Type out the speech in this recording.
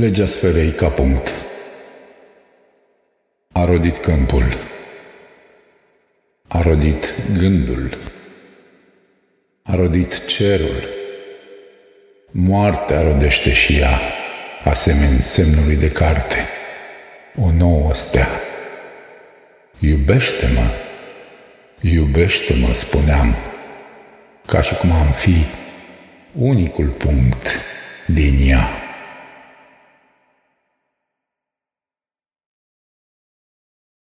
Legea sferei ca punct. A rodit câmpul. A rodit gândul. A rodit cerul. Moartea rodește și ea, asemeni semnului de carte. O nouă stea. Iubește-mă, iubește-mă, spuneam, ca și cum am fi unicul punct.